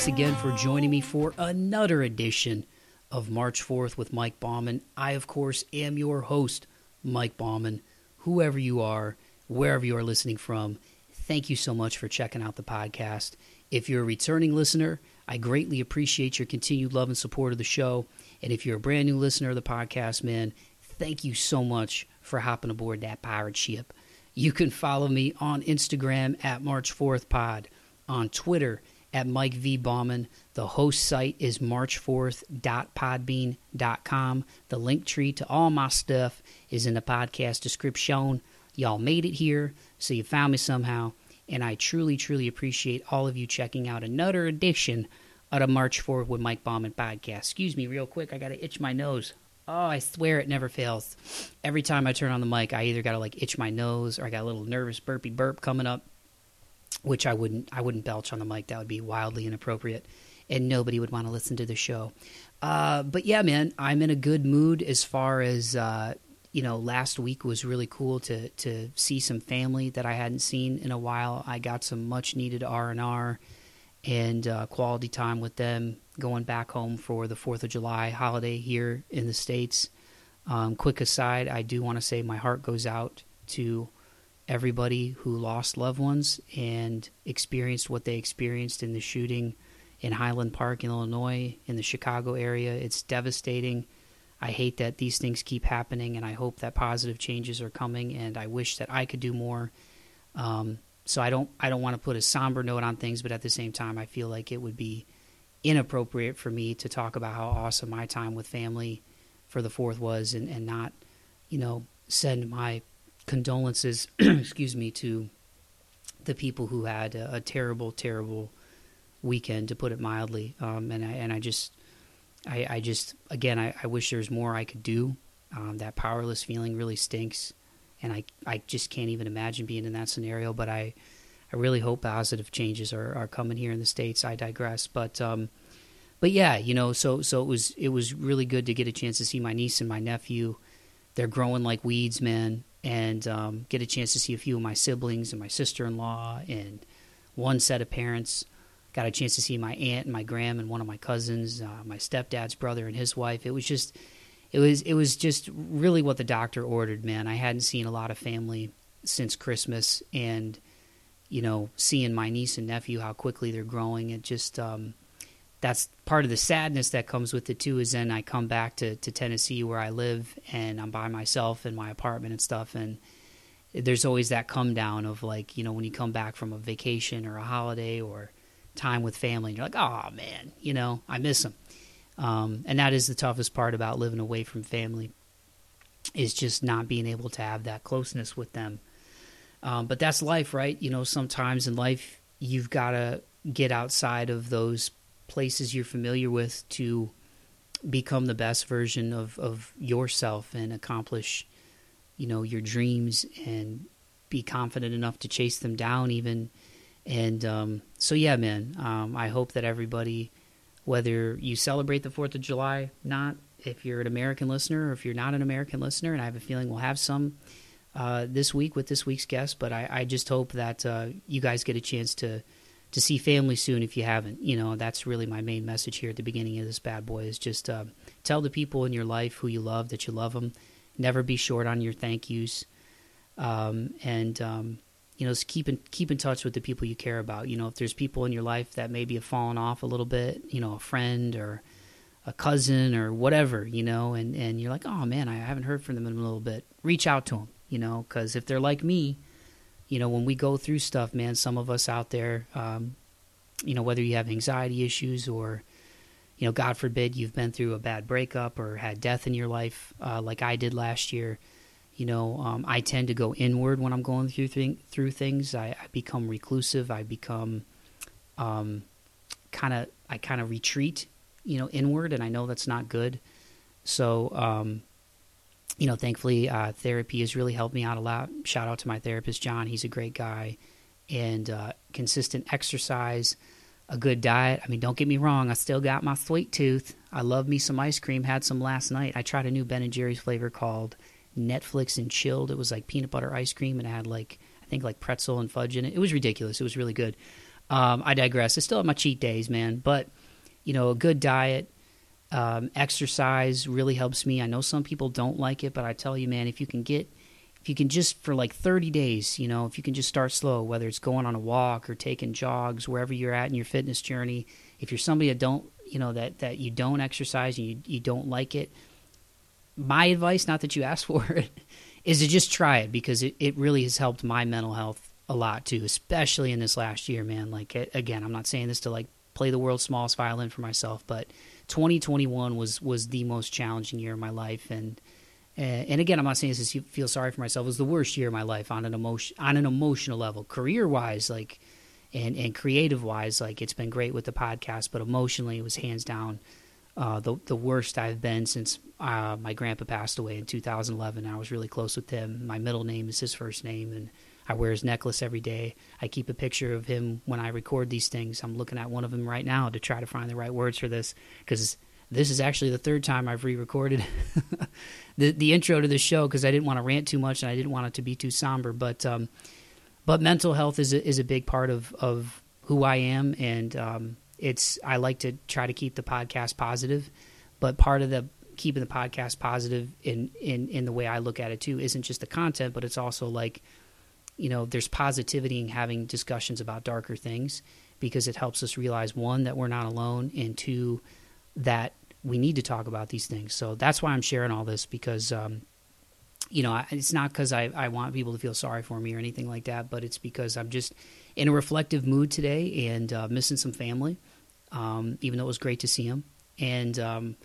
Thanks again for joining me for another edition of March Forth with Mike Bauman. I, of course, am your host, Mike Bauman. Whoever you are, wherever you are listening from, thank you so much for checking out the podcast. If you're a returning listener, I greatly appreciate your continued love and support of the show. And if you're a brand new listener of the podcast, man, thank you so much for hopping aboard that pirate ship. You can follow me on Instagram at March 4th Pod, on Twitter at Mike V. Bauman. The host site is march4th.podbean.com. The link tree to all my stuff is in the podcast description. Y'all made it here, so you found me somehow. And I truly, truly appreciate all of you checking out another edition of the March Forth with Mike Bauman podcast. Excuse me, real quick. I got to itch my nose. Oh, I swear it never fails. Every time I turn on the mic, I either got to like itch my nose or I got a little nervous burpy burp coming up which I wouldn't I wouldn't belch on the mic. That would be wildly inappropriate, and nobody would want to listen to the show. Uh, but yeah, man, I'm in a good mood as far as uh, you know. Last week was really cool to to see some family that I hadn't seen in a while. I got some much needed R and R and uh, quality time with them. Going back home for the Fourth of July holiday here in the states. Um, quick aside, I do want to say my heart goes out to everybody who lost loved ones and experienced what they experienced in the shooting in Highland Park in Illinois, in the Chicago area. It's devastating. I hate that these things keep happening, and I hope that positive changes are coming. And I wish that I could do more. Um, so I don't I don't want to put a somber note on things, but at the same time, I feel like it would be inappropriate for me to talk about how awesome my time with family for the fourth was, and, and not you know send my condolences, excuse me, to the people who had a, a, terrible, terrible weekend, to put it mildly. Um, and I and I just, I, I just again, I, I, wish there's more I could do. Um, that powerless feeling really stinks, and I I just can't even imagine being in that scenario. But I I really hope positive changes are, are coming here in the states. I digress, but. Um, but yeah, you know, so so it was it was really good to get a chance to see my niece and my nephew. They're growing like weeds, man and um, get a chance to see a few of my siblings and my sister in law and one set of parents. Got a chance to see my aunt and my gram and one of my cousins, uh, my stepdad's brother and his wife. It was just, it was it was just really what the doctor ordered. Man, I hadn't seen a lot of family since Christmas, and you know, seeing my niece and nephew how quickly they're growing, it just um, that's part of the sadness that comes with it too is then I come back to, to Tennessee where I live and I'm by myself in my apartment and stuff and there's always that come down of like, you know, when you come back from a vacation or a holiday or time with family and you're like, oh man, you know, I miss them. Um, and that is the toughest part about living away from family is just not being able to have that closeness with them. Um, but that's life, right? You know, sometimes in life you've got to get outside of those places you're familiar with to become the best version of, of yourself and accomplish you know your dreams and be confident enough to chase them down even. And um, so yeah man um, i hope that everybody whether you celebrate the fourth of july not if you're an american listener or if you're not an american listener and i have a feeling we'll have some uh, this week with this week's guest but i, I just hope that uh, you guys get a chance to to see family soon if you haven't. You know, that's really my main message here at the beginning of this bad boy is just uh, tell the people in your life who you love that you love them. Never be short on your thank yous, um, and um, you know, keep in keep in touch with the people you care about. You know, if there's people in your life that maybe have fallen off a little bit, you know, a friend or a cousin or whatever, you know, and and you're like, oh man, I haven't heard from them in a little bit. Reach out to them, you know, because if they're like me you know, when we go through stuff, man, some of us out there, um, you know, whether you have anxiety issues or, you know, God forbid you've been through a bad breakup or had death in your life, uh, like I did last year, you know, um, I tend to go inward when I'm going through th- through things. I, I, become reclusive. I become um, kind of I kind of retreat, you know, inward, and I know that's not good. So, um, you know, thankfully, uh, therapy has really helped me out a lot. Shout out to my therapist, John. He's a great guy. And uh, consistent exercise, a good diet. I mean, don't get me wrong, I still got my sweet tooth. I love me some ice cream. Had some last night. I tried a new Ben and Jerry's flavor called Netflix and Chilled. It was like peanut butter ice cream, and it had like I think like pretzel and fudge in it. It was ridiculous. It was really good. Um, I digress. I still have my cheat days, man. But you know, a good diet, um, exercise really helps me. I know some people don't like it, but I tell you, man, if you can get, if you can just for like 30 days, you know, if you can just start slow, whether it's going on a walk or taking jogs, wherever you're at in your fitness journey. If you're somebody that don't, you know, that that you don't exercise and you you don't like it, my advice, not that you asked for it, is to just try it because it, it really has helped my mental health a lot too, especially in this last year, man. Like again, I'm not saying this to like play the world's smallest violin for myself, but 2021 was was the most challenging year of my life, and and again, I'm not saying this to feel sorry for myself. It was the worst year of my life on an emotion on an emotional level, career wise, like and and creative wise, like it's been great with the podcast, but emotionally, it was hands down uh, the the worst I've been since uh, my grandpa passed away in 2011. I was really close with him. My middle name is his first name, and I wear his necklace every day. I keep a picture of him when I record these things. I'm looking at one of them right now to try to find the right words for this because this is actually the third time I've re-recorded the the intro to the show because I didn't want to rant too much and I didn't want it to be too somber. But um, but mental health is a, is a big part of of who I am, and um, it's I like to try to keep the podcast positive. But part of the keeping the podcast positive in in in the way I look at it too isn't just the content, but it's also like you know, there's positivity in having discussions about darker things because it helps us realize one that we're not alone and two that we need to talk about these things. So that's why I'm sharing all this because um, you know, it's not because I, I want people to feel sorry for me or anything like that, but it's because I'm just in a reflective mood today and uh, missing some family, um, even though it was great to see them. And um,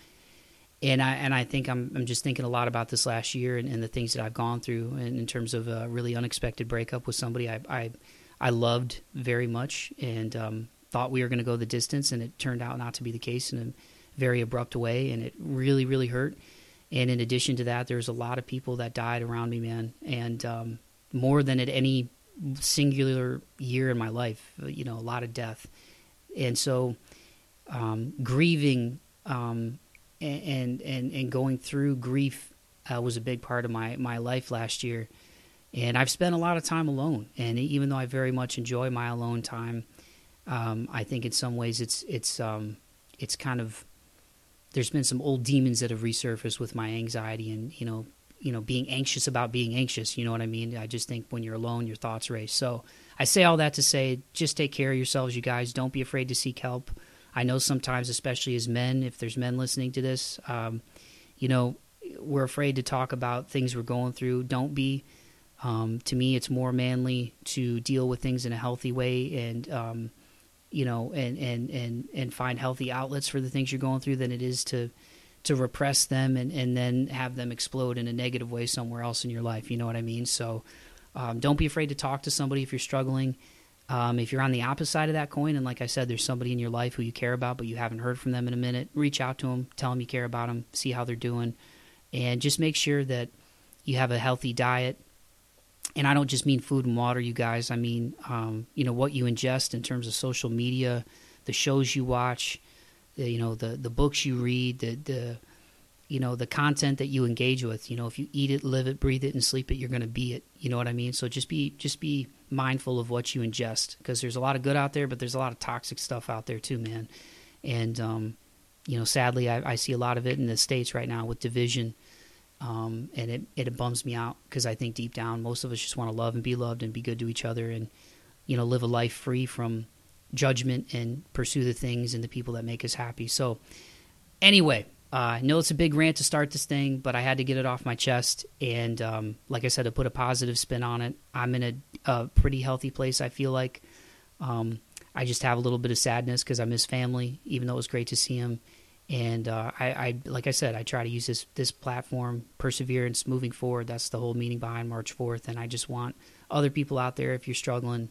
and I and I think I'm I'm just thinking a lot about this last year and, and the things that I've gone through, and in terms of a really unexpected breakup with somebody I I, I loved very much and um, thought we were going to go the distance, and it turned out not to be the case in a very abrupt way, and it really really hurt. And in addition to that, there's a lot of people that died around me, man, and um, more than at any singular year in my life, you know, a lot of death, and so um, grieving um, and and and going through grief uh, was a big part of my my life last year. And I've spent a lot of time alone, and even though I very much enjoy my alone time, um, I think in some ways it's it's um, it's kind of there's been some old demons that have resurfaced with my anxiety and you know you know being anxious about being anxious. You know what I mean? I just think when you're alone, your thoughts race. So I say all that to say, just take care of yourselves, you guys. Don't be afraid to seek help. I know sometimes, especially as men, if there's men listening to this, um, you know, we're afraid to talk about things we're going through. Don't be. Um, to me, it's more manly to deal with things in a healthy way and, um, you know, and, and, and, and find healthy outlets for the things you're going through than it is to to repress them and, and then have them explode in a negative way somewhere else in your life. You know what I mean? So um, don't be afraid to talk to somebody if you're struggling. Um, if you're on the opposite side of that coin, and like I said, there's somebody in your life who you care about, but you haven't heard from them in a minute, reach out to them, tell them you care about them, see how they're doing, and just make sure that you have a healthy diet. And I don't just mean food and water, you guys. I mean, um, you know, what you ingest in terms of social media, the shows you watch, the, you know, the the books you read, the the you know the content that you engage with. You know if you eat it live it breathe it and sleep it you're going to be it. You know what i mean? So just be just be mindful of what you ingest because there's a lot of good out there but there's a lot of toxic stuff out there too man. And um, you know sadly I, I, see a lot of it in the states right now with division um, and it, it bums me out because i think deep down most of us just want to love and be loved and be good to each other and you know live a life free from judgment and pursue the things and the people that make us happy. So anyway uh, I know it's a big rant to start this thing, but I had to get it off my chest. And um, like I said, to put a positive spin on it, I'm in a, a pretty healthy place, I feel like. Um, I just have a little bit of sadness because I miss family, even though it was great to see him. And uh, I, I, like I said, I try to use this this platform, perseverance, moving forward. That's the whole meaning behind March Forth. And I just want other people out there, if you're struggling,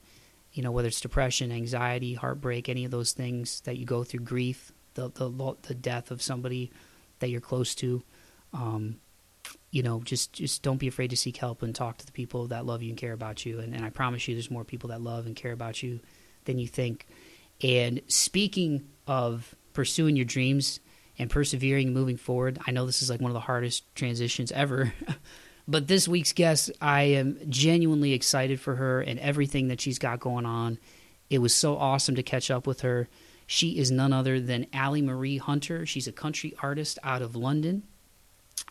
you know, whether it's depression, anxiety, heartbreak, any of those things that you go through, grief, the the, the death of somebody that you're close to. Um, you know, just just don't be afraid to seek help and talk to the people that love you and care about you. And, and I promise you, there's more people that love and care about you than you think. And speaking of pursuing your dreams and persevering and moving forward, I know this is like one of the hardest transitions ever. but this week's guest, I am genuinely excited for her and everything that she's got going on. It was so awesome to catch up with her. She is none other than Allie Marie Hunter. She's a country artist out of London.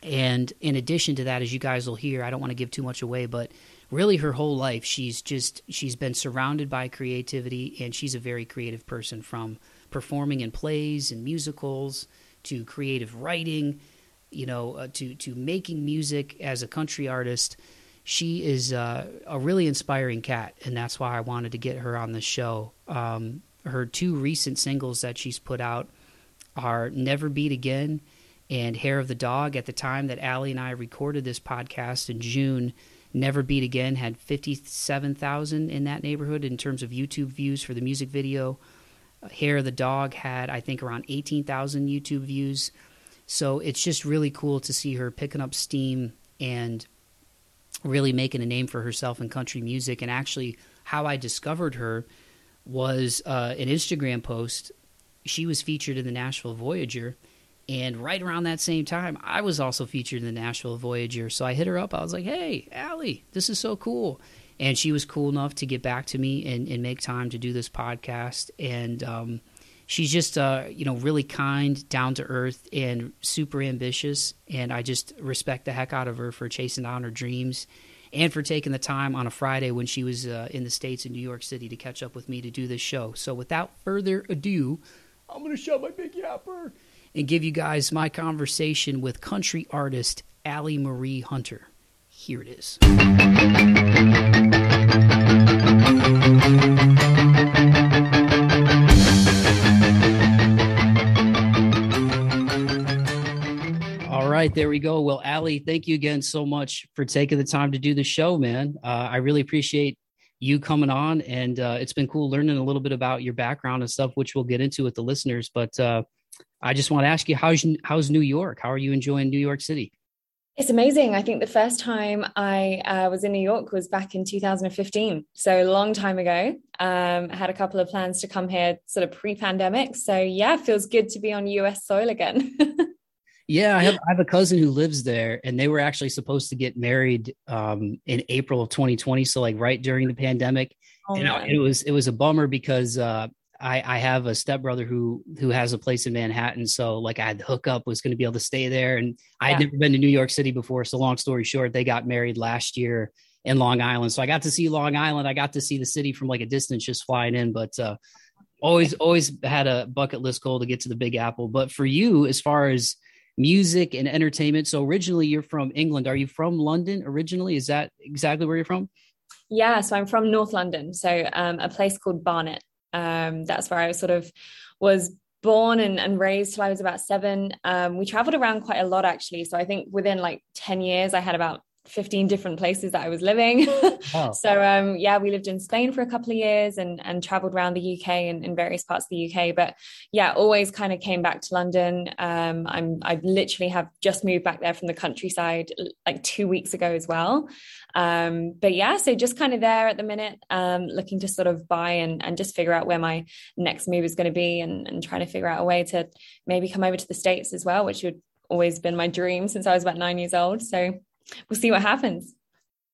And in addition to that, as you guys will hear, I don't want to give too much away, but really her whole life, she's just, she's been surrounded by creativity and she's a very creative person from performing in plays and musicals to creative writing, you know, uh, to, to making music as a country artist. She is uh, a really inspiring cat, and that's why I wanted to get her on the show. Um, her two recent singles that she's put out are Never Beat Again and Hair of the Dog. At the time that Allie and I recorded this podcast in June, Never Beat Again had 57,000 in that neighborhood in terms of YouTube views for the music video. Hair of the Dog had, I think, around 18,000 YouTube views. So it's just really cool to see her picking up steam and really making a name for herself in country music. And actually, how I discovered her was uh, an Instagram post. She was featured in the Nashville Voyager. And right around that same time, I was also featured in the Nashville Voyager. So I hit her up. I was like, hey, Allie, this is so cool. And she was cool enough to get back to me and, and make time to do this podcast. And um, she's just, uh, you know, really kind, down to earth, and super ambitious. And I just respect the heck out of her for chasing down her dreams and for taking the time on a Friday when she was uh, in the States in New York City to catch up with me to do this show. So without further ado, I'm going to shut my big yapper and give you guys my conversation with country artist Allie Marie Hunter. Here it is. Right, there we go. Well, Allie, thank you again so much for taking the time to do the show, man. Uh, I really appreciate you coming on, and uh, it's been cool learning a little bit about your background and stuff, which we'll get into with the listeners. But uh, I just want to ask you, how's how's New York? How are you enjoying New York City? It's amazing. I think the first time I uh, was in New York was back in 2015, so a long time ago. Um, I had a couple of plans to come here, sort of pre-pandemic. So yeah, feels good to be on US soil again. yeah, I have, I have a cousin who lives there, and they were actually supposed to get married um, in April of 2020, so like right during the pandemic. Oh, and it was it was a bummer because uh, I, I have a stepbrother who who has a place in Manhattan, so like I had the hookup was going to be able to stay there, and I had never been to New York City before. So long story short, they got married last year in Long Island, so I got to see Long Island. I got to see the city from like a distance, just flying in. But uh, always always had a bucket list goal to get to the Big Apple. But for you, as far as music and entertainment, so originally you're from England. Are you from London originally? Is that exactly where you're from? Yeah, so I'm from North London, so um, a place called Barnet. Um, that's where I sort of was born and, and raised till I was about seven. Um, we traveled around quite a lot actually. So I think within like 10 years, I had about 15 different places that I was living. Oh. so um, yeah, we lived in Spain for a couple of years and and traveled around the UK and in various parts of the UK. But yeah, always kind of came back to London. Um, I'm I literally have just moved back there from the countryside like two weeks ago as well. Um, but yeah, so just kind of there at the minute, um, looking to sort of buy and and just figure out where my next move is going to be and and trying to figure out a way to maybe come over to the states as well, which would always been my dream since I was about nine years old. So we'll see what happens.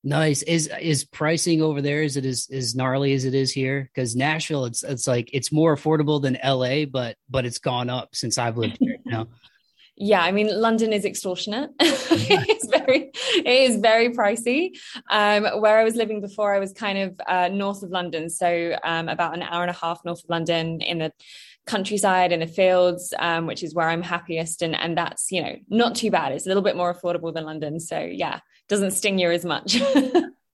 Nice. Is is pricing over there is it as as gnarly as it is here? Because Nashville, it's it's like it's more affordable than LA, but but it's gone up since I've lived here. You know? yeah, I mean London is extortionate. it's very it is very pricey. Um, where I was living before, I was kind of uh, north of London, so um, about an hour and a half north of London in the countryside in the fields, um, which is where I'm happiest. And, and that's, you know, not too bad. It's a little bit more affordable than London. So yeah, doesn't sting you as much.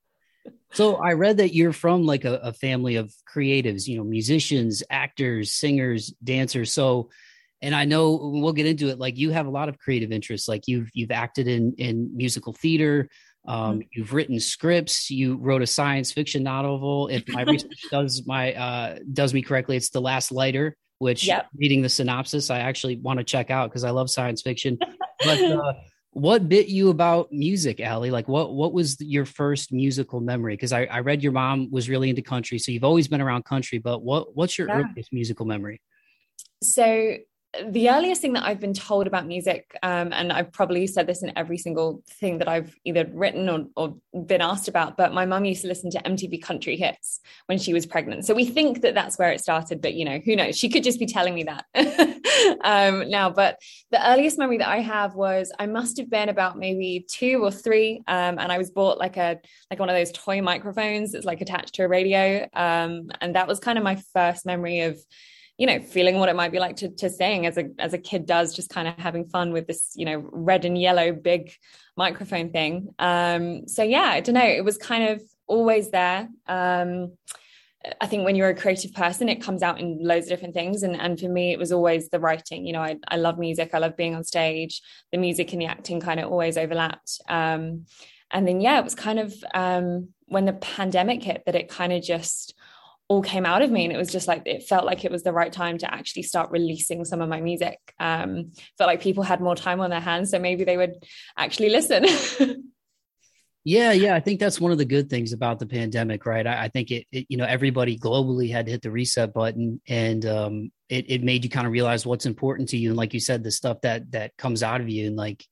so I read that you're from like a, a, family of creatives, you know, musicians, actors, singers, dancers. So, and I know we'll get into it. Like you have a lot of creative interests. Like you've you've acted in in musical theater. Um, mm-hmm. You've written scripts. You wrote a science fiction novel. If my research does my uh, does me correctly, it's the Last Lighter which yep. reading the synopsis, I actually want to check out because I love science fiction. but uh, what bit you about music, Allie? Like, what what was your first musical memory? Because I, I read your mom was really into country, so you've always been around country. But what what's your yeah. earliest musical memory? So the earliest thing that I've been told about music, um, and I've probably said this in every single thing that I've either written or, or been asked about, but my mum used to listen to MTV country hits when she was pregnant. So we think that that's where it started, but you know, who knows? She could just be telling me that um, now. But the earliest memory that I have was I must have been about maybe two or three, um, and I was bought like a like one of those toy microphones that's like attached to a radio, um, and that was kind of my first memory of you know feeling what it might be like to, to sing as a as a kid does just kind of having fun with this you know red and yellow big microphone thing um so yeah i don't know it was kind of always there um I think when you're a creative person, it comes out in loads of different things. And, and for me, it was always the writing. You know, I, I love music. I love being on stage. The music and the acting kind of always overlapped. Um, and then, yeah, it was kind of um, when the pandemic hit that it kind of just all came out of me and it was just like it felt like it was the right time to actually start releasing some of my music. Um felt like people had more time on their hands so maybe they would actually listen. Yeah yeah i think that's one of the good things about the pandemic right? I, I think it, it, you know everybody globally had to hit the reset button and um it, it made you kind of realize what's important to you and like you said the stuff that that comes out of you and like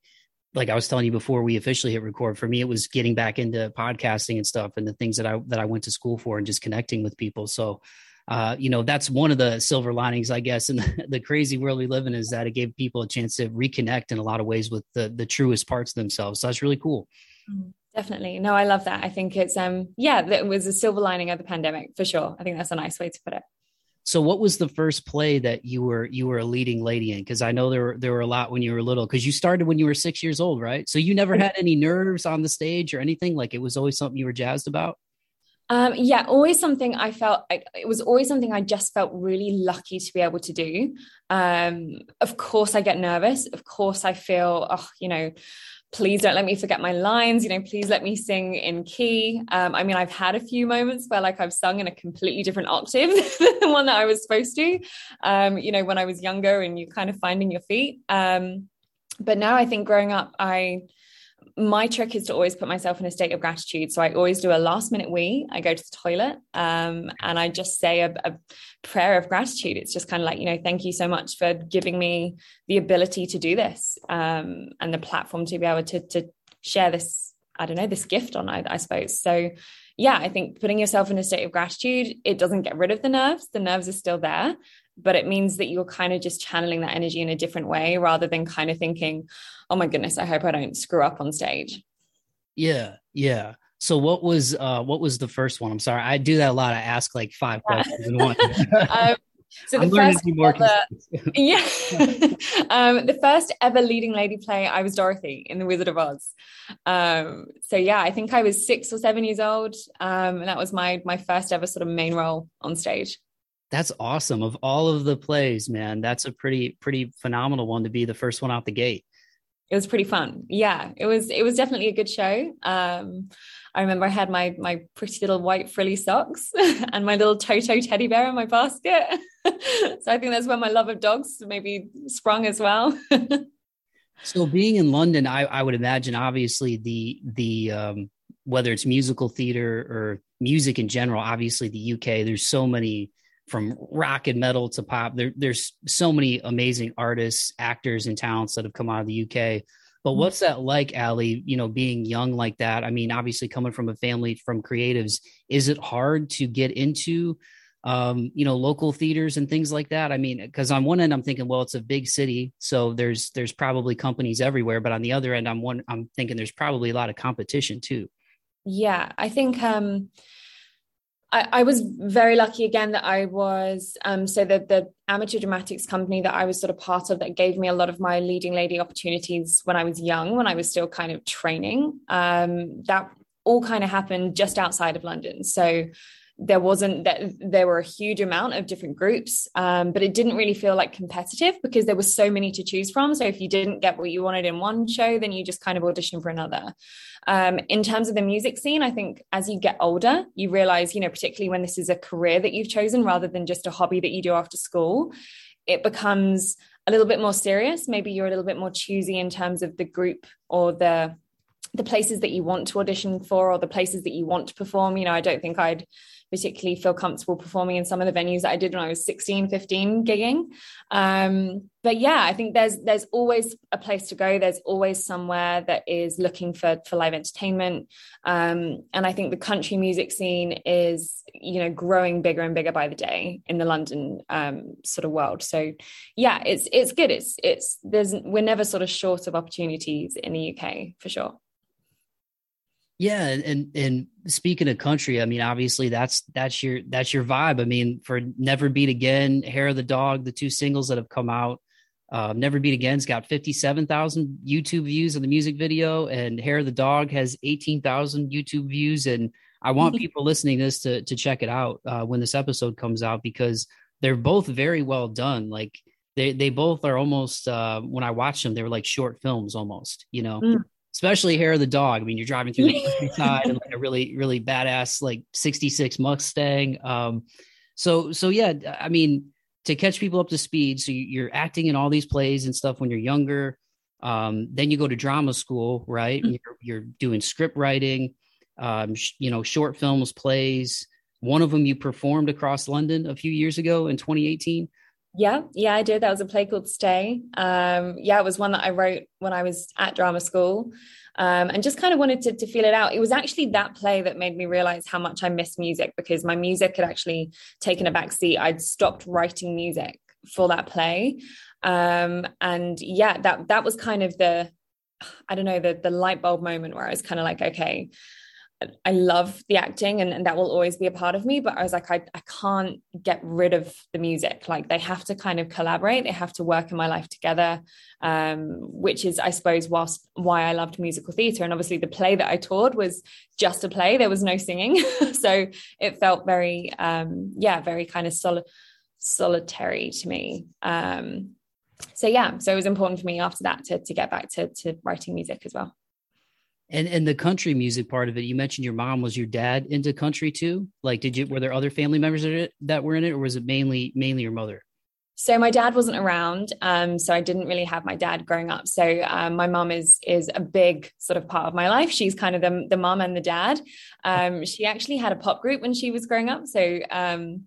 like I was telling you before we officially hit record, for me it was getting back into podcasting and stuff and the things that I that I went to school for and just connecting with people. So uh, you know, that's one of the silver linings, I guess, in the, the, crazy world we live in is that it gave people a chance to reconnect in a lot of ways with the the truest parts of themselves. So that's really cool. Mm, definitely. No, I love that. I think it's um yeah, it was a silver lining of the pandemic for sure. I think that's a nice way to put it. So what was the first play that you were you were a leading lady in? Because I know there were there were a lot when you were little. Because you started when you were six years old, right? So you never had any nerves on the stage or anything. Like it was always something you were jazzed about. Um, yeah, always something I felt. it was always something I just felt really lucky to be able to do. Um, of course, I get nervous. Of course, I feel, oh, you know, please don't let me forget my lines you know please let me sing in key. Um, i mean i've had a few moments where like i've sung in a completely different octave than the one that i was supposed to um, you know when i was younger and you're kind of finding your feet. Um, but now i think growing up i my trick is to always put myself in a state of gratitude. So I always do a last minute wee. I go to the toilet um, and I just say a, a, prayer of gratitude. It's just kind of like, you know, thank you so much for giving me the ability to do this um, and the platform to be able to, to share this, I don't know, this gift on, I, I suppose. So yeah, I think putting yourself in a state of gratitude, it doesn't get rid of the nerves. The nerves are still there, but it means that you're kind of just channeling that energy in a different way rather than kind of thinking, oh my goodness, I hope I don't screw up on stage. Yeah, yeah. So what was uh what was the first one? I'm sorry, I do that a lot. I ask like five questions in one. um, so the I'm first ever, yeah, um, the first ever leading lady play, I was Dorothy in The Wizard of Oz. Um, so yeah, I think I was six or seven years old, um, and that was my my first ever sort of main role on stage that's awesome. Of all of the plays, man, that's a pretty pretty phenomenal one to be the first one out the gate. It was pretty fun. Yeah, it was it was definitely a good show. Um, I remember I had my my pretty little white frilly socks and my little Toto teddy bear in my basket. so I think that's where my love of dogs maybe sprung as well. so being in London, I, I would imagine obviously the the um, whether it's musical theater or music in general, obviously the UK, there's so many from rock and metal to pop. There, there's so many amazing artists, actors, and talents that have come out of the UK. But mm-hmm. what's that like, Allie? You know, being young like that. I mean, obviously coming from a family from creatives, is it hard to get into, um, you know, local theaters and things like that? I mean, because on one end I'm thinking, well, it's a big city, so there's there's probably companies everywhere. But on the other end, I'm one I'm thinking there's probably a lot of competition too. Yeah, I think. um I, I, was very lucky again that I was um, so the the amateur dramatics company that I was sort of part of that gave me a lot of my leading lady opportunities when I was young, when I was still kind of training. Um, that all kind of happened just outside of London. So there wasn't that there were a huge amount of different groups um, but it didn't really feel like competitive because there were so many to choose from. So if you didn't get what you wanted in one show then you just kind of audition for another. Um, in terms of the music scene i think as you get older you realize you know particularly when this is a career that you've chosen rather than just a hobby that you do after school it becomes a little bit more serious. Maybe you're a little bit more choosy in terms of the group or the the places that you want to audition for or the places that you want to perform. You know, I don't think I'd particularly feel comfortable performing in some of the venues that I did when I was 16, 15 gigging. Um, but yeah, I think there's there's always a place to go. There's always somewhere that is looking for for live entertainment. Um, and I think the country music scene is, you know, growing bigger and bigger by the day in the London um, sort of world. So yeah, it's it's good. It's it's there's we're never sort of short of opportunities in the UK for sure. Yeah, and and speaking of country, I mean, obviously that's that's your that's your vibe. I mean, for Never Beat Again, Hair of the Dog, the two singles that have come out, uh, Never Beat Again's got fifty seven thousand YouTube views on the music video, and Hair of the Dog has eighteen thousand YouTube views. And I want people listening to this to to check it out uh, when this episode comes out because they're both very well done. Like they they both are almost uh, when I watched them, they were like short films almost. You know. Mm especially hair of the dog. I mean, you're driving through the countryside and like a really, really badass like 66 Mustang. Um, so, so yeah, I mean, to catch people up to speed. So you're acting in all these plays and stuff when you're younger. Um, then you go to drama school, right? Mm-hmm. You're, you're, doing script writing, um, sh- you know, short films, plays. One of them you performed across London a few years ago in 2018. Yeah, yeah, I did. That was a play called Stay. Um, yeah, it was one that I wrote when I was at drama school. Um, and just kind of wanted to, to feel it out. It was actually that play that made me realize how much I miss music because my music had actually taken a back seat. I'd stopped writing music for that play. Um, and yeah, that that was kind of the I don't know, the the light bulb moment where I was kind of like, okay, I love the acting and, and that will always be a part of me. But I was like, I, I can't get rid of the music. Like they have to kind of collaborate. They have to work in my life together, um, which is, I suppose, whilst why I loved musical theatre. And obviously the play that I toured was just a play. There was no singing. so it felt very, um, yeah, very kind of solid, solitary to me. Um, so yeah, so it was important for me after that to, to get back to, to writing music as well. And and the country music part of it, you mentioned your mom was your dad into country too. Like, did you were there other family members that were in it, or was it mainly mainly your mother? So my dad wasn't around, um, so I didn't really have my dad growing up. So um, my mom is is a big sort of part of my life. She's kind of the the mom and the dad. Um, she actually had a pop group when she was growing up. So um,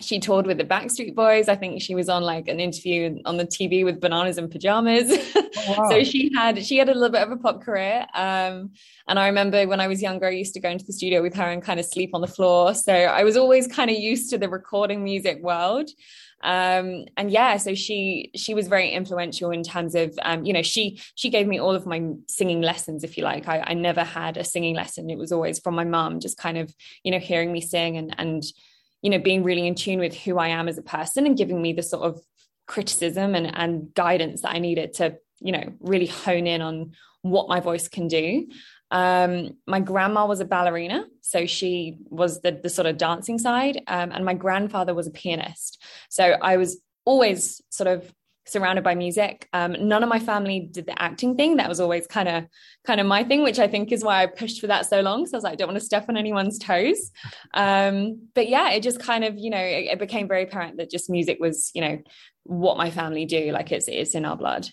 she toured with the Backstreet Boys. I think she was on like an interview on the TV with Bananas in Pajamas. Oh, wow. so she had she had a little bit of a pop career. Um, and I remember when I was younger, I used to go into the studio with her and kind of sleep on the floor. So I was always kind of used to the recording music world. Um, and yeah, so she she was very influential in terms of um, you know she she gave me all of my singing lessons, if you like. I, I never had a singing lesson; it was always from my mom, just kind of you know hearing me sing and and you know being really in tune with who i am as a person and giving me the sort of criticism and, and guidance that i needed to you know really hone in on what my voice can do. Um, my grandma was a ballerina so she was the, the sort of dancing side um, and my grandfather was a pianist. So i was always sort of surrounded by music. Um, none of my family did the acting thing. That was always kind of kind of my thing, which I think is why I pushed for that so long. So I was like, I don't want to step on anyone's toes. Um, but yeah, it just kind of, you know, it, it, became very apparent that just music was, you know, what my family do. Like it's it's in our blood.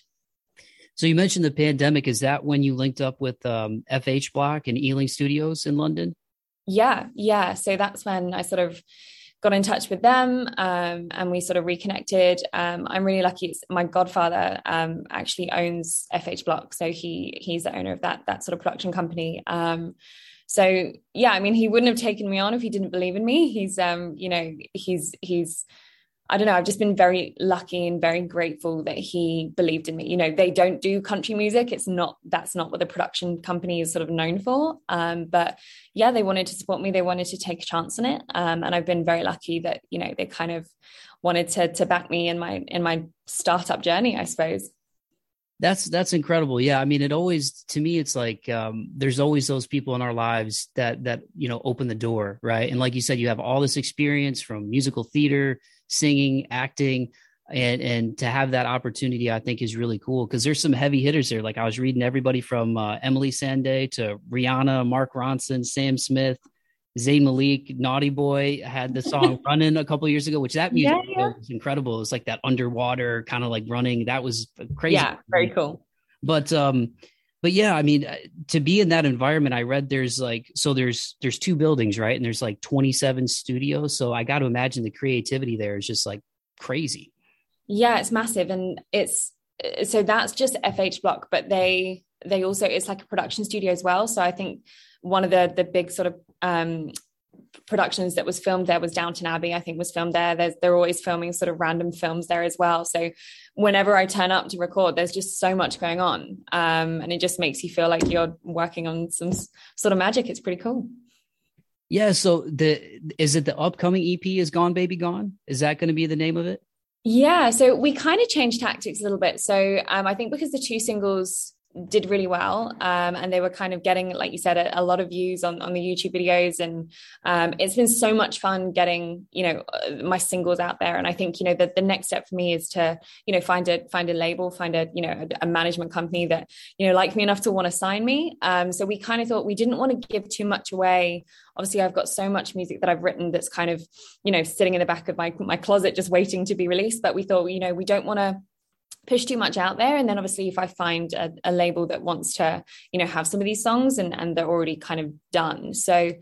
So you mentioned the pandemic. Is that when you linked up with um, FH Block and Ealing Studios in London? Yeah, yeah. So that's when I sort of got in touch with them um, and we sort of reconnected. Um, I'm really lucky. It's, my godfather um, actually owns FH Block, so he he's the owner of that that sort of production company. Um, so yeah, I mean, he wouldn't have taken me on if he didn't believe in me. He's um, you know, he's he's I don't know, I've just been very lucky and very grateful that he believed in me. You know, they don't do country music. It's not, that's not what the production company is sort of known for. Um, but yeah, they wanted to support me. They wanted to take a chance on it. Um, and I've been very lucky that, you know, they kind of wanted to, to back me in my, in my startup journey, I suppose. That's that's incredible. Yeah, I mean, it always to me, it's like um, there's always those people in our lives that that you know open the door, right? And like you said, you have all this experience from musical theater, singing, acting, and and to have that opportunity, I think is really cool because there's some heavy hitters there. Like I was reading everybody from uh, Emeli Sandé to Rihanna, Mark Ronson, Sam Smith, Zayn Malik, Naughty Boy had the song "Running" a couple years ago, which that music yeah, yeah. was incredible. It's like that underwater kind of like running. That was crazy. Yeah, very cool. But um, but yeah, I mean, uh, to be in that environment, I read there's like so there's there's two buildings, right? And there's like 27 studios. So I got to imagine the creativity there is just like crazy. Yeah, it's massive, and it's so that's just FH Block, but they they also it's like a production studio as well. So I think one of the the big sort of um, productions that was filmed there was Downton Abbey, I think was filmed there. There's, they're always filming sort of random films there as well. So whenever I turn up to record, there's just so much going on. Um, and it just makes you feel like you're working on some sort of magic. It's pretty cool. Yeah. So the is it the upcoming EP is Gone Baby Gone? Is that going to be the name of it? Yeah. So we kind of changed tactics a little bit. So um, I think because the two singles did really well um, and they were kind of getting like you said a, a, lot of views on, on the youtube videos. And um, it's been so much fun getting you know uh, my singles out there. And i think you know that the next step for me is to you know find a find a label find a you know a, a management company that you know like me enough to want to sign me. Um, so we kind of thought we didn't want to give too much away. Obviously i've got so much music that i've written that's kind of you know sitting in the back of my my closet just waiting to be released. But we thought you know we don't want to push too much out there. And then obviously if i find a, a, label that wants to you know have some of these songs and and they're already kind of done. So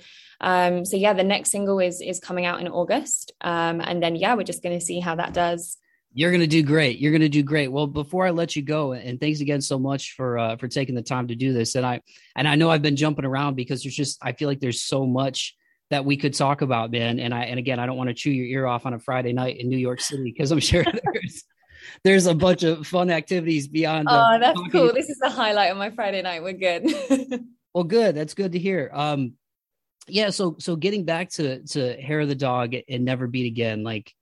um so yeah the next single is is coming out in august. Um and then yeah we're just going to see how that does. You're going to do great. You're going to do great. Well before i let you go and thanks again so much for uh for taking the time to do this. And i and i know i've been jumping around because there's just i feel like there's so much that we could talk about Ben. and i and again i don't want to chew your ear off on a friday night in new york city because i'm sure there's there's a bunch of fun activities beyond. Oh, that's cool. This is the highlight of my Friday night. We're good. well, good. That's good to hear. Um, yeah. So, so getting back to to hair of the dog and never beat again, like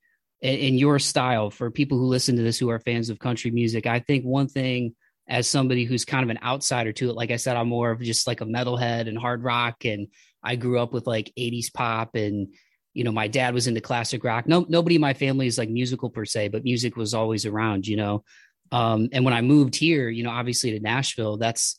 in your style for people who listen to this who are fans of country music, I think one thing as somebody who's kind of an outsider to it, like I said, I'm more of just like a metalhead and hard rock, and I grew up with like 80s pop and you know, my dad was into classic rock. No, nobody in my family is like musical per se, but music was always around, you know. Um, and when I moved here, you know, obviously to Nashville, that's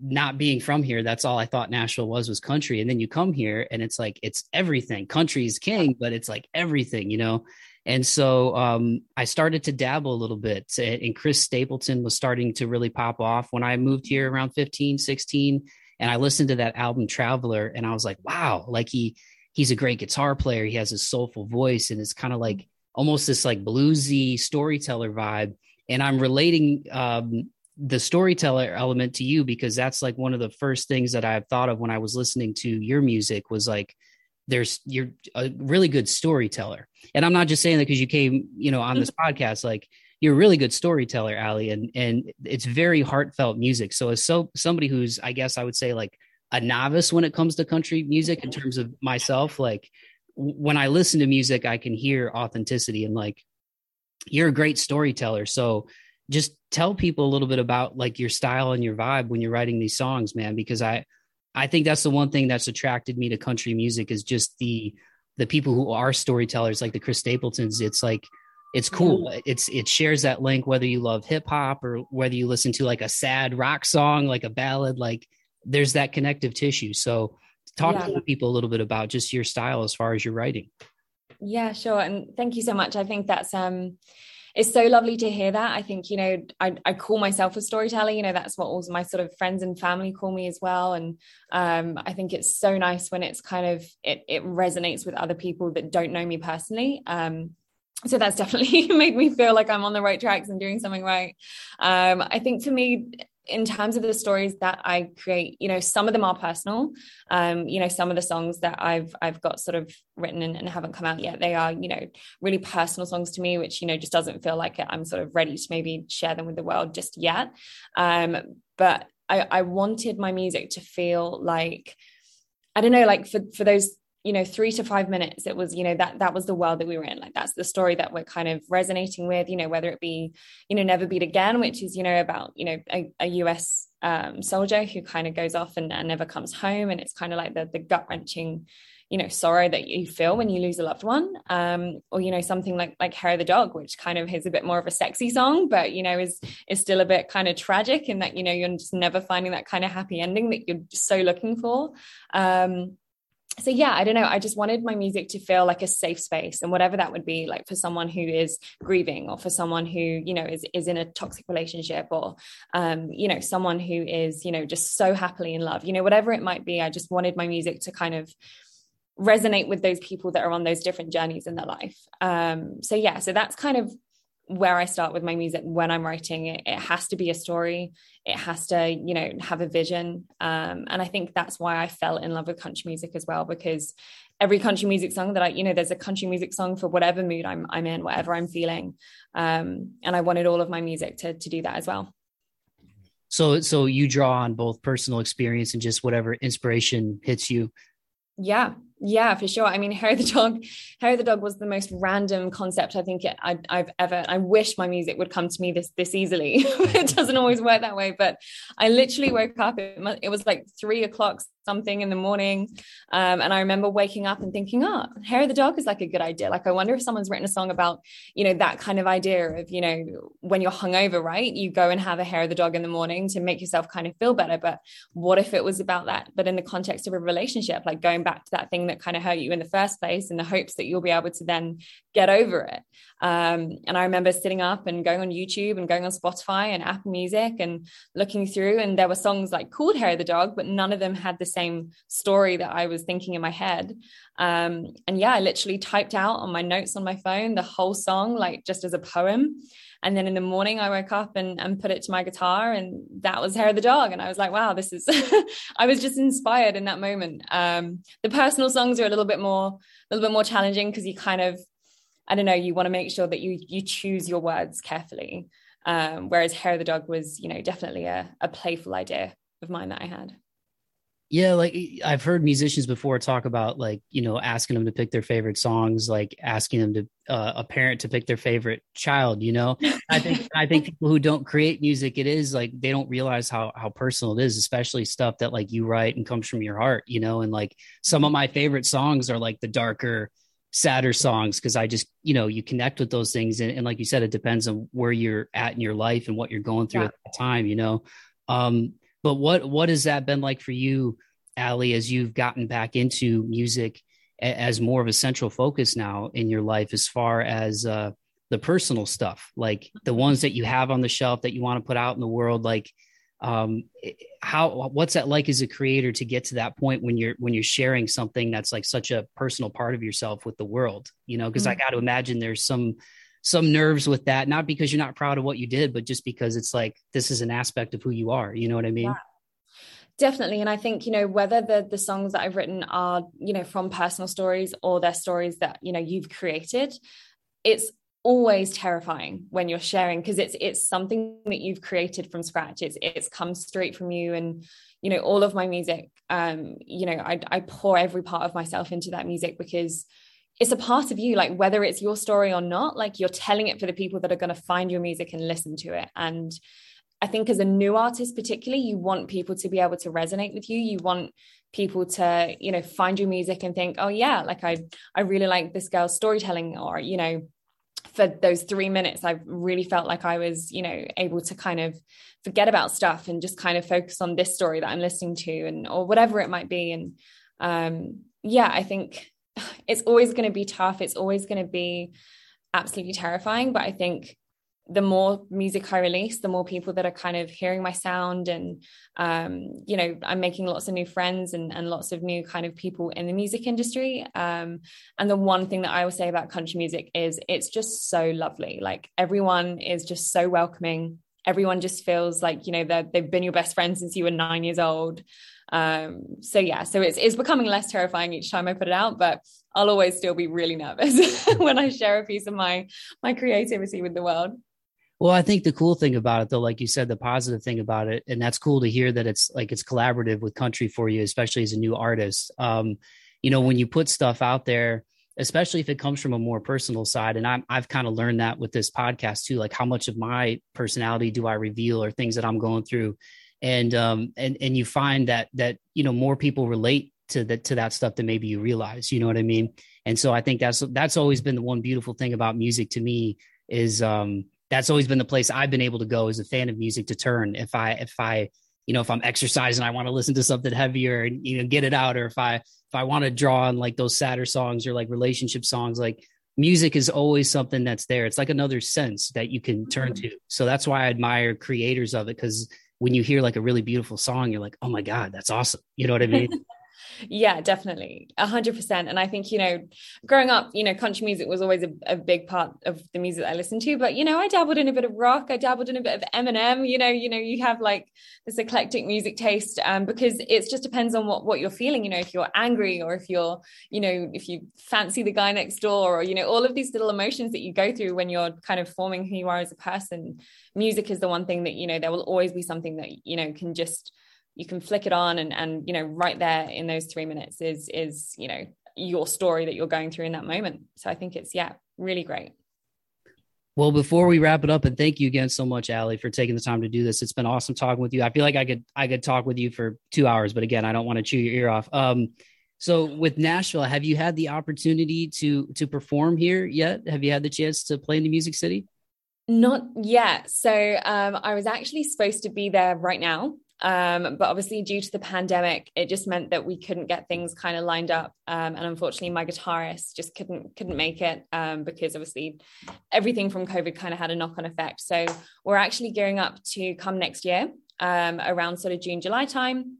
not being from here. That's all I thought Nashville was was country. And then you come here and it's like it's everything. Country is king, but it's like everything, you know. And so um, I started to dabble a little bit. And Chris Stapleton was starting to really pop off when I moved here around 15, 16. And I listened to that album Traveler and I was like, wow, like he he's a great guitar player. He has a soulful voice, and it's kind of like almost this like bluesy storyteller vibe. And I'm relating um, the storyteller element to you because that's like one of the first things that I've thought of when I was listening to your music was like there's you're a really good storyteller. And I'm not just saying that because you came, you know, on this mm-hmm. podcast, like you're a really good storyteller, Allie, and and it's very heartfelt music. So as so somebody who's, I guess I would say like a novice when it comes to country music in terms of myself like when i listen to music i can hear authenticity and like you're a great storyteller. So just tell people a little bit about like your style and your vibe when you're writing these songs man because i i think that's the one thing that's attracted me to country music is just the the people who are storytellers like the chris stapletons. It's like it's cool. It's it shares that link whether you love hip hop or whether you listen to like a sad rock song like a ballad like there's that connective tissue. So talk yeah. to people a little bit about just your style as far as your writing. Yeah, sure. And thank you so much. I think that's um it's so lovely to hear that. I think, you know, I, I call myself a storyteller, you know, that's what all my sort of friends and family call me as well. And um, I think it's so nice when it's kind of, it, it resonates with other people that don't know me personally. Um, so that's definitely made me feel like I'm on the right tracks and doing something right. Um, I think for me, in terms of the stories that I create, you know, some of them are personal. Um, you know, some of the songs that I've I've got sort of written and, and, haven't come out yet, they are, you know, really personal songs to me, which you know just doesn't feel like I'm sort of ready to maybe share them with the world just yet. Um, but I, I wanted my music to feel like I don't know, like for for those you know three to five minutes it was you know that that was the world that we were in like that's the story that we're kind of resonating with you know whether it be you know never beat again which is you know about you know a, a us um, soldier who kind of goes off and, and never comes home and it's kind of like the, the gut-wrenching you know sorrow that you feel when you lose a loved one um, or you know something like like hair of the dog which kind of is a bit more of a sexy song but you know is is still a bit kind of tragic in that you know you're just never finding that kind of happy ending that you're so looking for um, so yeah i don't know. I just wanted my music to feel like a safe space and whatever that would be like for someone who is grieving or for someone who you know is is in a toxic relationship or um you know someone who is you know just so happily in love you know whatever it might be i just wanted my music to kind of resonate with those people that are on those different journeys in their life. Um so yeah so that's kind of where I start with my music when I'm writing it, it has to be a story. It has to, you know, have a vision. Um, and I think that's why I fell in love with country music as well, because every country music song that I, you know, there's a country music song for whatever mood I'm, I'm in, whatever I'm feeling. Um, and I wanted all of my music to, to do that as well. So, so you draw on both personal experience and just whatever inspiration hits you. Yeah, yeah, for sure. I mean, Hair of the Dog, Harry the dog was the most random concept I think I, have ever. I wish my music would come to me this this easily. it doesn't always work that way, but I literally woke up. It, it was like three o'clock something in the morning. Um, and I remember waking up and thinking, oh, Hair of the Dog is like a good idea. Like, I wonder if someone's written a song about, you know, that kind of idea of, you know, when you're hungover, right? You go and have a hair of the dog in the morning to make yourself kind of feel better. But what if it was about that, but in the context of a relationship, like going back to that thing that kind of hurt you in the first place in the hopes that you'll be able to then get over it. Um, and I remember sitting up and going on YouTube and going on Spotify and Apple Music and looking through, and there were songs like called Hair of the Dog, but none of them had the same story that I was thinking in my head. Um, and yeah, I literally typed out on my notes on my phone the whole song, like just as a poem. And then in the morning, I woke up and, and put it to my guitar, and that was Hair of the Dog. And I was like, wow, this is, I was just inspired in that moment. Um, the personal songs are a little bit more, a little bit more challenging because you kind of, I don't know, you want to make sure that you you choose your words carefully. Um, whereas Hair of the Dog was, you know, definitely a, a playful idea of mine that I had. Yeah, like I've heard musicians before talk about like, you know, asking them to pick their favorite songs, like asking them to uh, a parent to pick their favorite child, you know. I think I think people who don't create music it is like they don't realize how how personal it is, especially stuff that like you write and comes from your heart, you know, and like some of my favorite songs are like the darker sadder songs because I just, you know, you connect with those things. And, and, like you said, it depends on where you're at in your life and what you're going through yeah. at the time, you know. Um, but what what has that been like for you, Allie, as you've gotten back into music as more of a central focus now in your life as far as uh the personal stuff, like the ones that you have on the shelf that you want to put out in the world, like um how what's that like as a creator to get to that point when you're when you're sharing something that's like such a personal part of yourself with the world you know because mm-hmm. i got to imagine there's some some nerves with that not because you're not proud of what you did but just because it's like this is an aspect of who you are you know what i mean yeah. definitely and i think you know whether the the songs that i've written are you know from personal stories or they're stories that you know you've created it's always terrifying when you're sharing because it's it's something that you've created from scratch it's it's come straight from you and you know all of my music um you know I, I pour every part of myself into that music because it's a part of you like whether it's your story or not like you're telling it for the people that are going to find your music and listen to it and i think as a new artist particularly you want people to be able to resonate with you you want people to you know find your music and think oh yeah like i i really like this girl's storytelling or you know for those three minutes, I really felt like I was, you know, able to kind of forget about stuff and just kind of focus on this story that I'm listening to and or whatever it might be. And um, yeah, I think it's always going to be tough. It's always going to be absolutely terrifying. But I think the more music I release, the more people that are kind of hearing my sound, and um, you know, I'm making lots of new friends and, and lots of new kind of people in the music industry. Um, and the one thing that I will say about country music is it's just so lovely. Like everyone is just so welcoming. Everyone just feels like you know that they've been your best friend since you were nine years old. Um, so yeah, so it's it's becoming less terrifying each time I put it out, but I'll always still be really nervous when I share a piece of my my creativity with the world. Well, I think the cool thing about it, though, like you said, the positive thing about it, and that's cool to hear that it's like it's collaborative with country for you, especially as a new artist. Um, you know, when you put stuff out there, especially if it comes from a more personal side, and I'm, I've kind of learned that with this podcast too, like how much of my personality do I reveal or things that I'm going through, and um, and and you find that that you know more people relate to that to that stuff than maybe you realize. You know what I mean? And so I think that's that's always been the one beautiful thing about music to me is um that's always been the place I've been able to go as a fan of music to turn if I if I you know, if I'm exercising, I want to listen to something heavier and you know get it out, or if I if I want to draw on like those sadder songs or like relationship songs, like music is always something that's there. It's like another sense that you can turn mm-hmm. to. So that's why I admire creators of it because when you hear like a really beautiful song, you're like, oh my God, that's awesome. You know what I mean? yeah definitely. A hundred percent. And i think you know growing up you know country music was always a, a, big part of the music i listened to. But you know i dabbled in a bit of rock. I dabbled in a bit of eminem. You know you know you have like this eclectic music taste um, because it just depends on what what you're feeling. You know if you're angry or if you're you know if you fancy the guy next door or you know all of these little emotions that you go through when you're kind of forming who you are as a person music is the one thing that you know there will always be something that you know can just you can flick it on and and you know right there in those three minutes is is you know your story that you're going through in that moment. So i think it's yeah really great. Well before we wrap it up and thank you again so much allie for taking the time to do this. It's been awesome talking with you. I feel like i could i could talk with you for two hours but again i don't want to chew your ear off. Um so with nashville have you had the opportunity to to perform here yet? Have you had the chance to play in the music city? Not yet. So um i was actually supposed to be there right now um, but obviously, due to the pandemic, it just meant that we couldn't get things kind of lined up. Um, and unfortunately, my guitarist just couldn't couldn't make it um, because obviously everything from COVID kind of had a knock on effect. So we're actually gearing up to come next year um, around sort of June July time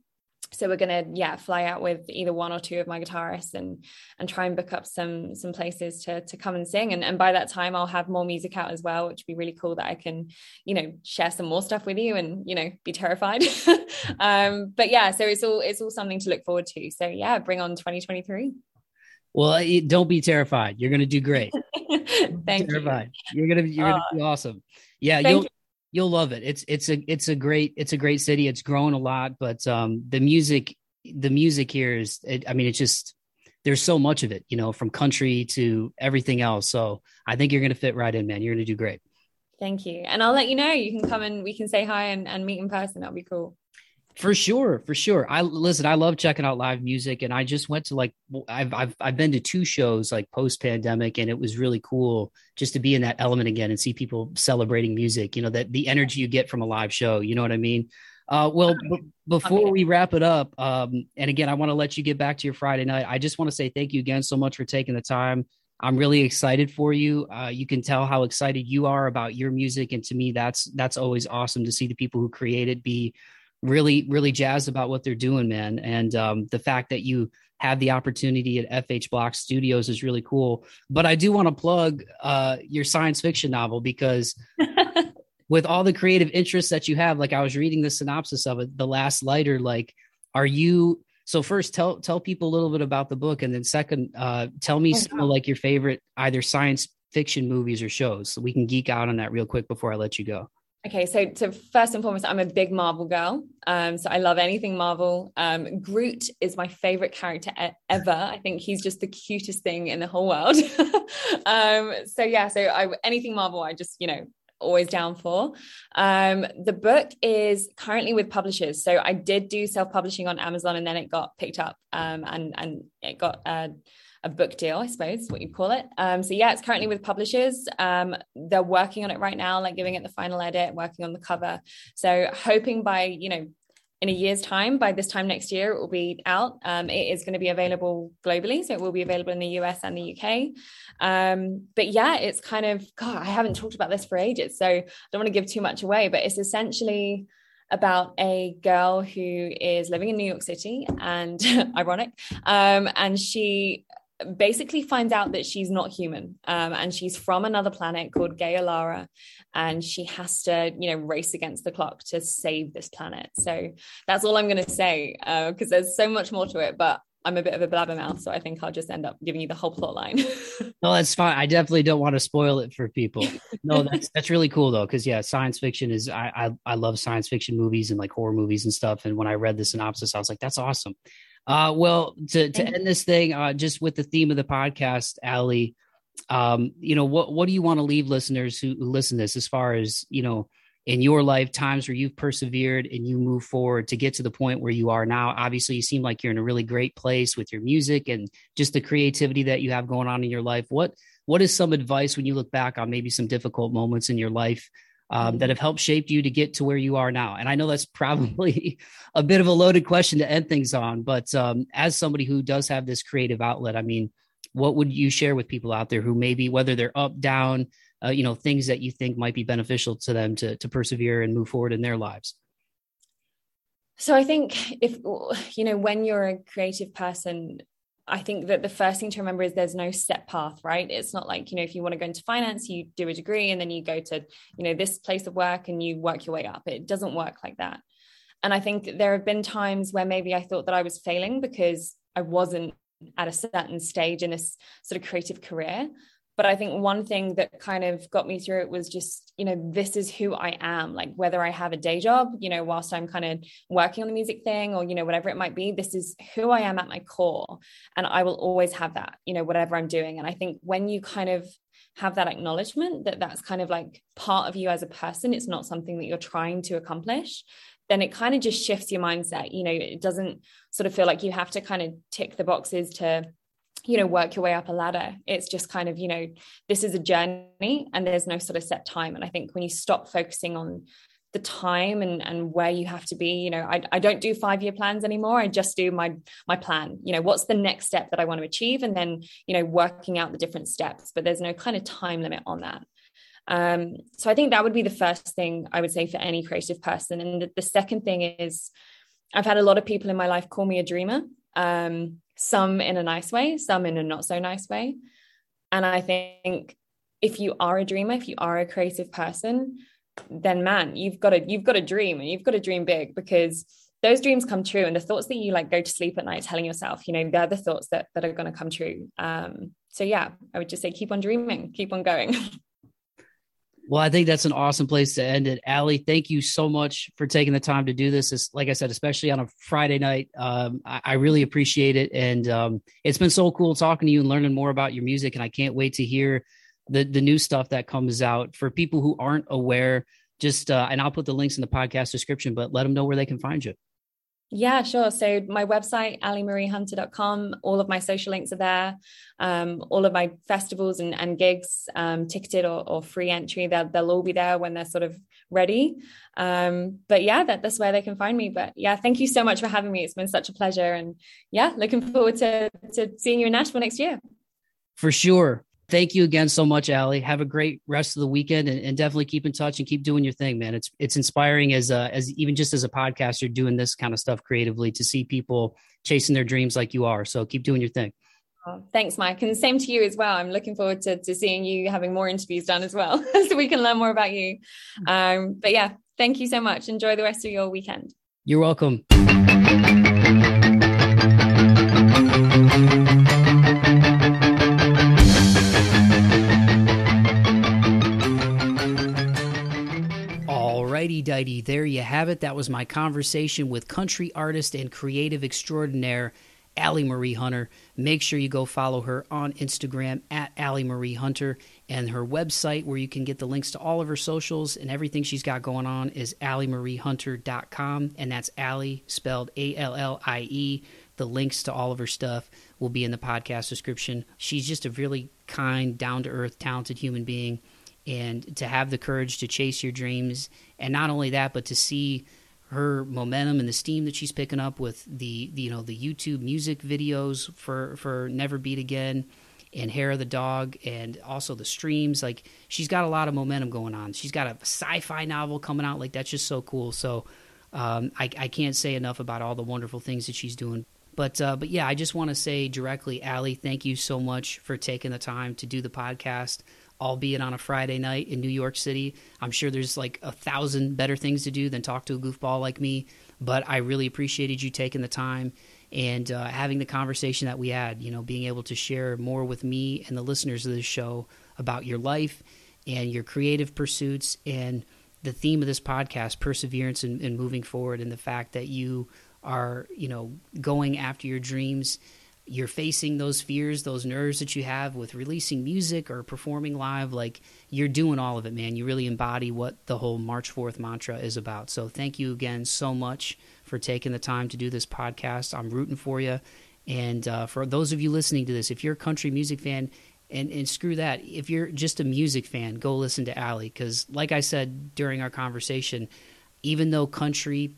so we're gonna yeah fly out with either one or two of my guitarists and and try and book up some some places to to come and sing. And, and by that time I'll have more music out as well which would be really cool that I can you know share some more stuff with you and you know be terrified. Um but yeah so it's all it's all something to look forward to. So yeah bring on 2023 well don't be terrified. You're gonna do great. Thank terrified. you you're gonna you're gonna be awesome. Yeah you'll you you'll love it. It's it's a it's a great it's a great city. It's grown a lot, but um, the music the music here is it, I mean it's just there's so much of it, you know, from country to everything else. So I think you're going to fit right in, man. You're going to do great. Thank you. And I'll let you know. You can come and we can say hi and, and meet in person. That'll be cool. For sure, for sure. I listen. I love checking out live music, and I just went to like I've I've I've been to two shows like post pandemic, and it was really cool just to be in that element again and see people celebrating music. You know that the energy you get from a live show. You know what I mean? Uh, well, b- before we wrap it up, um, and again, I want to let you get back to your Friday night. I just want to say thank you again so much for taking the time. I'm really excited for you. Uh, you can tell how excited you are about your music, and to me, that's that's always awesome to see the people who create it be really really jazzed about what they're doing man. And um, the fact that you have the opportunity at fh block studios is really cool. But i do want to plug uh, your science fiction novel because with all the creative interests that you have like i was reading the synopsis of it the last lighter like are you so first tell tell people a little bit about the book and then second uh, tell me oh, some of like your favorite either science fiction movies or shows so we can geek out on that real quick before i let you go Okay, so so first and foremost, I'm a big Marvel girl. Um, so I love anything Marvel. Um, Groot is my favorite character e- ever. I think he's just the cutest thing in the whole world. um, so yeah, so I, anything Marvel, I just you know always down for. Um, the book is currently with publishers. So I did do self publishing on Amazon, and then it got picked up, um, and and it got. Uh, a book deal, I suppose, what you call it. Um, so yeah, it's currently with publishers. Um, they're working on it right now, like giving it the final edit, working on the cover. So hoping by you know in a year's time, by this time next year, it will be out. Um, it is going to be available globally, so it will be available in the US and the UK. Um, but yeah, it's kind of God. I haven't talked about this for ages, so I don't want to give too much away. But it's essentially about a girl who is living in New York City and ironic. Um, and she basically finds out that she's not human um, and she's from another planet called Gaia Lara and she has to you know race against the clock to save this planet so that's all I'm going to say because uh, there's so much more to it but I'm a bit of a blabbermouth, so I think I'll just end up giving you the whole plot line. no, that's fine. I definitely don't want to spoil it for people. No, that's that's really cool though, because yeah, science fiction is I, I I love science fiction movies and like horror movies and stuff. And when I read the synopsis, I was like, that's awesome. Uh, well, to to end this thing, uh, just with the theme of the podcast, Allie, um, you know, what what do you want to leave listeners who, who listen to this as far as you know? in your life times where you've persevered and you move forward to get to the point where you are now obviously you seem like you're in a really great place with your music and just the creativity that you have going on in your life what what is some advice when you look back on maybe some difficult moments in your life um, that have helped shape you to get to where you are now? And I know that's probably a bit of a loaded question to end things on, but um, as somebody who does have this creative outlet, I mean, what would you share with people out there who maybe whether they're up, down, uh, you know, things that you think might be beneficial to them to to persevere and move forward in their lives? So I think if you know when you're a creative person, I think that the first thing to remember is there's no set path, right? It's not like, you know, if you want to go into finance, you do a degree and then you go to, you know, this place of work and you work your way up. It doesn't work like that. And I think there have been times where maybe I thought that I was failing because I wasn't at a certain stage in this sort of creative career but i think one thing that kind of got me through it was just you know this is who i am. Like whether i have a day job you know whilst i'm kind of working on the music thing or you know whatever it might be this is who i am at my core. And i will always have that you know whatever i'm doing. And i think when you kind of have that acknowledgement that that's kind of like part of you as a person it's not something that you're trying to accomplish then it kind of just shifts your mindset. You know it doesn't sort of feel like you have to kind of tick the boxes to you know work your way up a ladder. It's just kind of you know this is a journey and there's no sort of set time. And i think when you stop focusing on the time and and where you have to be you know I, I don't do five year plans anymore. I just do my my plan. You know what's the next step that i want to achieve? And then you know working out the different steps but there's no kind of time limit on that. Um, so i think that would be the first thing i would say for any creative person. And the, the second thing is i've had a lot of people in my life call me a dreamer. Um, some in a nice way, some in a not so nice way. And I think if you are a dreamer, if you are a creative person, then man, you've got to you've got a dream and you've got to dream big because those dreams come true and the thoughts that you like go to sleep at night telling yourself, you know, they're the thoughts that that are going to come true. Um, so yeah, I would just say keep on dreaming, keep on going. Well, I think that's an awesome place to end it. Allie, thank you so much for taking the time to do this. It's, like I said, especially on a Friday night. Um, I, I, really appreciate it. And um, it's been so cool talking to you and learning more about your music. And I can't wait to hear the, the new stuff that comes out. For people who aren't aware, just, uh, and I'll put the links in the podcast description, but let them know where they can find you. Yeah, sure. So my website, alliemariehunter.com, all of my social links are there. Um, all of my festivals and, and gigs, um, ticketed or, or, free entry, they'll, they'll all be there when they're sort of ready. Um, but yeah, that, that's where they can find me. But yeah, thank you so much for having me. It's been such a pleasure. And yeah, looking forward to, to seeing you in Nashville next year. For sure thank you again so much, Allie. Have a great rest of the weekend and, and, definitely keep in touch and keep doing your thing, man. It's it's inspiring as a, as even just as a podcaster doing this kind of stuff creatively to see people chasing their dreams like you are. So keep doing your thing. Oh, thanks, Mike. And same to you as well. I'm looking forward to, to seeing you having more interviews done as well so we can learn more about you. Um, but yeah, thank you so much. Enjoy the rest of your weekend. You're welcome. Righty dighty, there you have it. That was my conversation with country artist and creative extraordinaire Allie Marie Hunter. Make sure you go follow her on Instagram at Allie Marie Hunter and her website where you can get the links to all of her socials and everything she's got going on is alliemariehunter.com and that's Allie spelled A L L I E. The links to all of her stuff will be in the podcast description. She's just a really kind, down to earth, talented human being and to have the courage to chase your dreams and not only that but to see her momentum and the steam that she's picking up with the, the you know the YouTube music videos for for Never Beat Again and Hair of the Dog and also the streams like she's got a lot of momentum going on. She's got a sci-fi novel coming out like that's just so cool. So um, I, I can't say enough about all the wonderful things that she's doing. But uh, but yeah, I just want to say directly, Allie, thank you so much for taking the time to do the podcast albeit on a Friday night in New York City. I'm sure there's like a thousand better things to do than talk to a goofball like me, but I really appreciated you taking the time and uh, having the conversation that we had, you know, being able to share more with me and the listeners of this show about your life and your creative pursuits and the theme of this podcast, perseverance and, and moving forward, and the fact that you are, you know, going after your dreams you're facing those fears, those nerves that you have with releasing music or performing live, like you're doing all of it, man. You really embody what the whole March Forth mantra is about. So thank you again so much for taking the time to do this podcast. I'm rooting for you. And uh, for those of you listening to this, if you're a country music fan, And and screw that. If you're just a music fan, go listen to Allie because, like I said during our conversation, even though country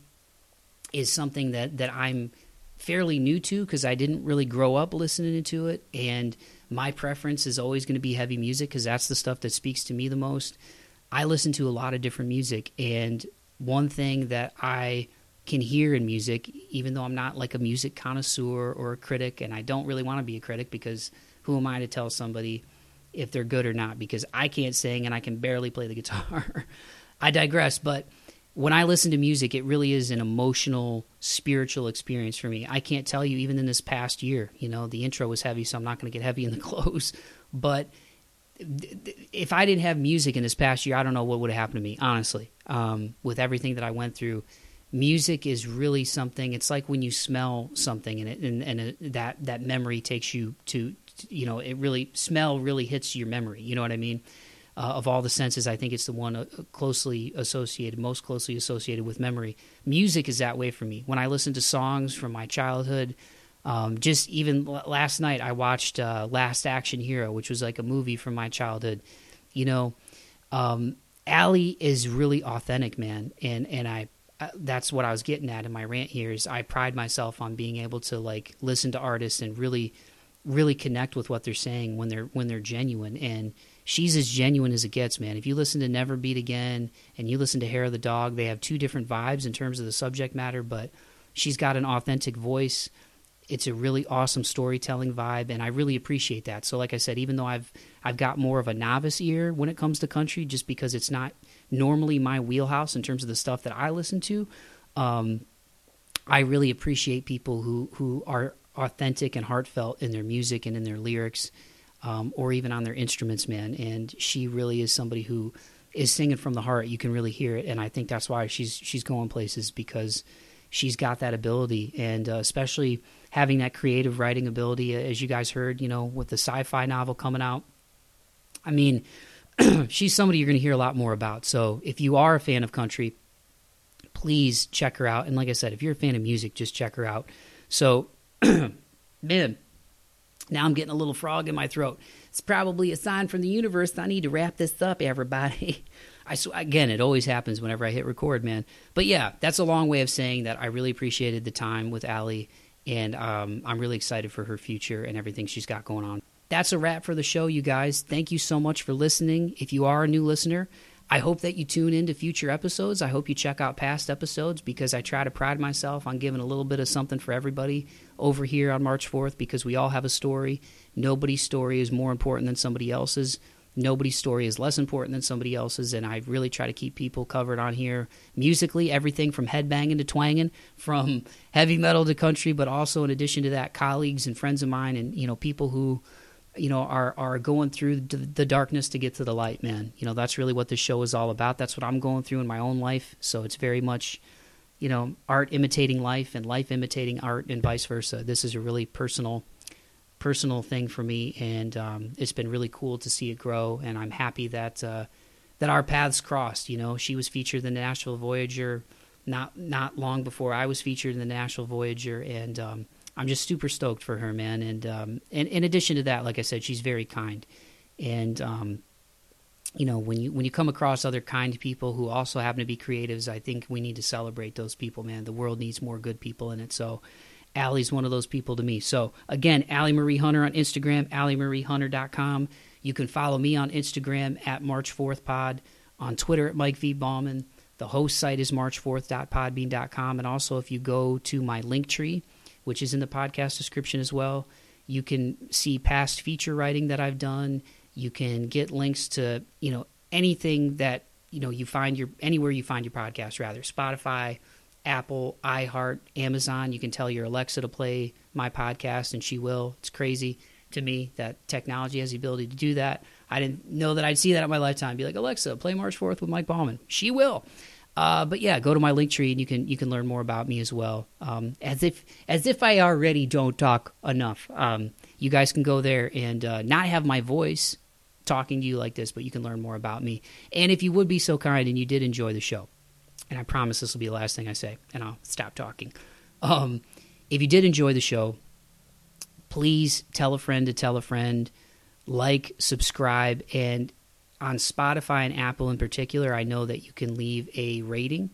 is something that that I'm fairly new to because I didn't really grow up listening to it, and my preference is always going to be heavy music because that's the stuff that speaks to me the most. I listen to a lot of different music, and one thing that I can hear in music, even though I'm not like a music connoisseur or a critic, and I don't really want to be a critic because who am I to tell somebody if they're good or not? Because I can't sing and I can barely play the guitar. I digress, but when I listen to music, it really is an emotional, spiritual experience for me. I can't tell you, even in this past year, you know, the intro was heavy, so I'm not going to get heavy in the close. But if I didn't have music in this past year, I don't know what would have happened to me, honestly. Um, with everything that I went through, music is really something. It's like when you smell something, and it, and, and it, that that memory takes you to, you know, it really smell really hits your memory. You know what I mean? Uh, of all the senses, I think it's the one uh, closely associated, most closely associated with memory. Music is that way for me. When I listen to songs from my childhood, um, just even last night, I watched uh, Last Action Hero, which was like a movie from my childhood. You know, um, Allie is really authentic, man, and and I uh, that's what I was getting at in my rant here. Is I pride myself on being able to like listen to artists and really, really connect with what they're saying when they're when they're genuine and she's as genuine as it gets, man. If you listen to Never Beat Again and you listen to Hair of the Dog, they have two different vibes in terms of the subject matter, but she's got an authentic voice. It's a really awesome storytelling vibe, and I really appreciate that. So, like I said, even though I've I've got more of a novice ear when it comes to country, just because it's not normally my wheelhouse in terms of the stuff that I listen to, um, I really appreciate people who who are authentic and heartfelt in their music and in their lyrics um, or even on their instruments, man. And she really is somebody who is singing from the heart. You can really hear it, and I think that's why she's she's going places because she's got that ability, and uh, especially having that creative writing ability, as you guys heard, you know, with the sci-fi novel coming out. I mean, she's somebody you're going to hear a lot more about. So if you are a fan of country, please check her out. And like I said, if you're a fan of music, just check her out. So, man, now I'm getting a little frog in my throat. It's probably a sign from the universe I need to wrap this up, everybody. I sw- again, it always happens whenever I hit record, man. But yeah, that's a long way of saying that I really appreciated the time with Allie, and um, I'm really excited for her future and everything she's got going on. That's a wrap for the show, you guys. Thank you so much for listening. If you are a new listener, I hope that you tune into future episodes. I hope you check out past episodes because I try to pride myself on giving a little bit of something for everybody over here on March Forth because we all have a story. Nobody's story is more important than somebody else's. Nobody's story is less important than somebody else's, and I really try to keep people covered on here musically, everything from headbanging to twanging, from heavy metal to country, but also in addition to that, colleagues and friends of mine, and you know people who you know are are going through the darkness to get to the light man you know that's really what this show is all about that's what i'm going through in my own life so it's very much you know art imitating life and life imitating art and vice versa this is a really personal personal thing for me and um, it's been really cool to see it grow and i'm happy that uh, that our paths crossed you know she was featured in the nashville voyager not not long before i was featured in the nashville voyager and um, I'm just super stoked for her, man. And um, and in addition to that, like I said, she's very kind. And um, you know, when you when you come across other kind people who also happen to be creatives, I think we need to celebrate those people, man. The world needs more good people in it. So Allie's one of those people to me. So again, Allie Marie Hunter on Instagram, AllieMarieHunter.com. You can follow me on Instagram at March 4th Pod, on Twitter at Mike V. Bauman. The host site is march4th.podbean.com. And also, if you go to my link tree, which is in the podcast description as well. You can see past feature writing that I've done. You can get links to, you know, anything that, you know, you find your anywhere you find your podcast rather. Spotify, Apple, iHeart, Amazon. You can tell your Alexa to play my podcast and she will. It's crazy to me that technology has the ability to do that. I didn't know that I'd see that in my lifetime. Be like, Alexa, play March Forth with Mike Bauman. She will. Uh, but yeah, go to my link tree and you can you can learn more about me as well. Um, as if as if I already don't talk enough. Um, you guys can go there and uh, not have my voice talking to you like this, but you can learn more about me. And if you would be so kind and you did enjoy the show, and I promise this will be the last thing I say, and I'll stop talking. Um, if you did enjoy the show, please tell a friend to tell a friend. like, subscribe, and on Spotify and Apple in particular, I know that you can leave a rating.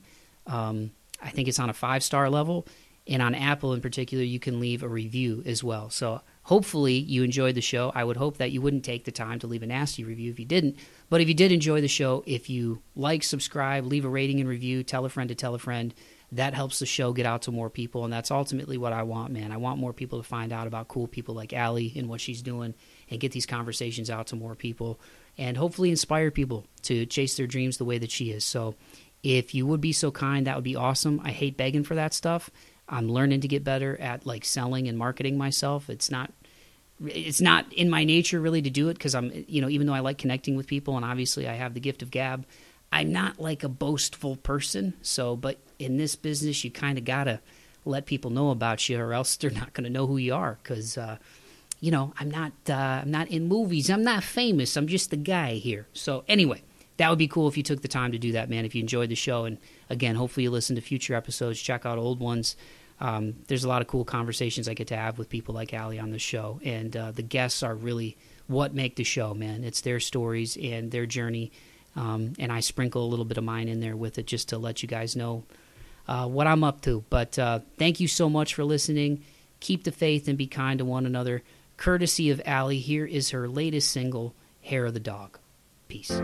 Um, I think it's on a five star level. And on Apple in particular, you can leave a review as well. So hopefully you enjoyed the show. I would hope that you wouldn't take the time to leave a nasty review if you didn't. But if you did enjoy the show, if you like, subscribe, leave a rating and review, tell a friend to tell a friend, that helps the show get out to more people. And that's ultimately what I want, man. I want more people to find out about cool people like Allie and what she's doing and get these conversations out to more people and hopefully inspire people to chase their dreams the way that she is. So if you would be so kind, that would be awesome. I hate begging for that stuff. I'm learning to get better at like selling and marketing myself. It's not it's not in my nature really to do it because I'm you know even though I like connecting with people and obviously I have the gift of gab, I'm not like a boastful person. So, but in this business, you kind of gotta let people know about you, or else they're not going to know who you are. Because uh, you know I'm not uh, I'm not in movies. I'm not famous. I'm just the guy here. So anyway, that would be cool if you took the time to do that, man. If you enjoyed the show, and again, hopefully you listen to future episodes, check out old ones. Um, there's a lot of cool conversations I get to have with people like Allie on the show, and uh, the guests are really what make the show, man. It's their stories and their journey, um, and I sprinkle a little bit of mine in there with it just to let you guys know uh, what I'm up to. But uh, thank you so much for listening. Keep the faith and be kind to one another. Courtesy of Allie, here is her latest single, "Hair of the Dog." Peace.